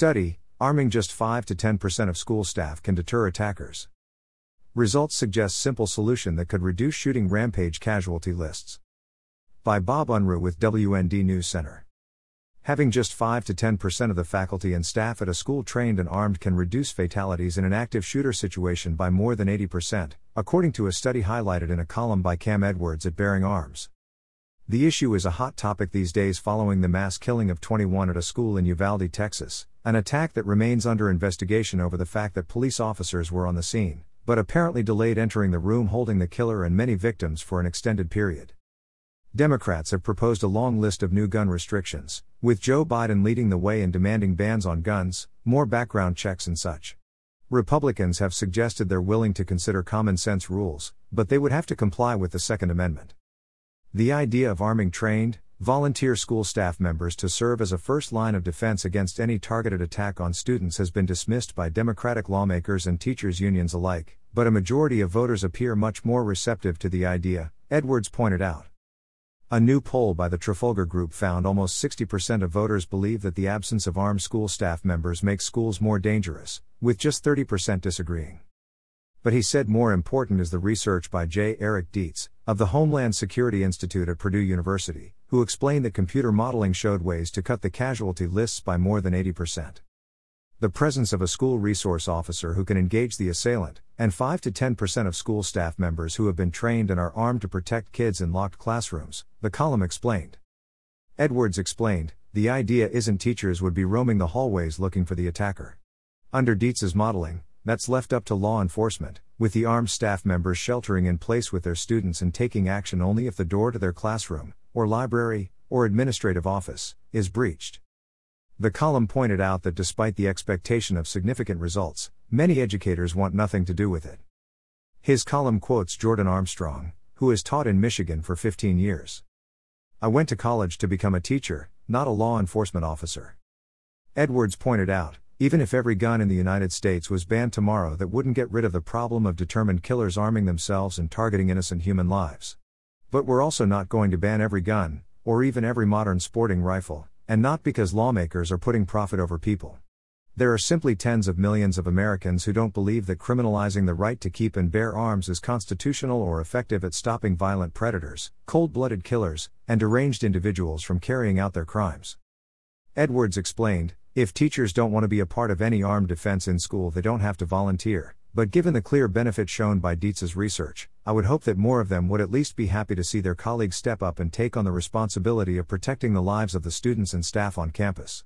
Study Arming just 5 to 10% of school staff can deter attackers. Results suggest simple solution that could reduce shooting rampage casualty lists. By Bob Unruh with WND News Center. Having just 5 to 10% of the faculty and staff at a school trained and armed can reduce fatalities in an active shooter situation by more than 80%, according to a study highlighted in a column by Cam Edwards at Bearing Arms. The issue is a hot topic these days following the mass killing of 21 at a school in Uvalde, Texas, an attack that remains under investigation over the fact that police officers were on the scene, but apparently delayed entering the room holding the killer and many victims for an extended period. Democrats have proposed a long list of new gun restrictions, with Joe Biden leading the way in demanding bans on guns, more background checks, and such. Republicans have suggested they're willing to consider common sense rules, but they would have to comply with the Second Amendment. The idea of arming trained, volunteer school staff members to serve as a first line of defense against any targeted attack on students has been dismissed by Democratic lawmakers and teachers' unions alike, but a majority of voters appear much more receptive to the idea, Edwards pointed out. A new poll by the Trafalgar Group found almost 60% of voters believe that the absence of armed school staff members makes schools more dangerous, with just 30% disagreeing. But he said more important is the research by J. Eric Dietz, of the Homeland Security Institute at Purdue University, who explained that computer modeling showed ways to cut the casualty lists by more than 80%. The presence of a school resource officer who can engage the assailant, and 5 to 10% of school staff members who have been trained and are armed to protect kids in locked classrooms, the column explained. Edwards explained, the idea isn't teachers would be roaming the hallways looking for the attacker. Under Dietz's modeling, that's left up to law enforcement, with the armed staff members sheltering in place with their students and taking action only if the door to their classroom, or library, or administrative office, is breached. The column pointed out that despite the expectation of significant results, many educators want nothing to do with it. His column quotes Jordan Armstrong, who has taught in Michigan for 15 years. I went to college to become a teacher, not a law enforcement officer. Edwards pointed out, even if every gun in the United States was banned tomorrow, that wouldn't get rid of the problem of determined killers arming themselves and targeting innocent human lives. But we're also not going to ban every gun, or even every modern sporting rifle, and not because lawmakers are putting profit over people. There are simply tens of millions of Americans who don't believe that criminalizing the right to keep and bear arms is constitutional or effective at stopping violent predators, cold blooded killers, and deranged individuals from carrying out their crimes. Edwards explained if teachers don't want to be a part of any armed defense in school, they don't have to volunteer. But given the clear benefit shown by Dietz's research, I would hope that more of them would at least be happy to see their colleagues step up and take on the responsibility of protecting the lives of the students and staff on campus.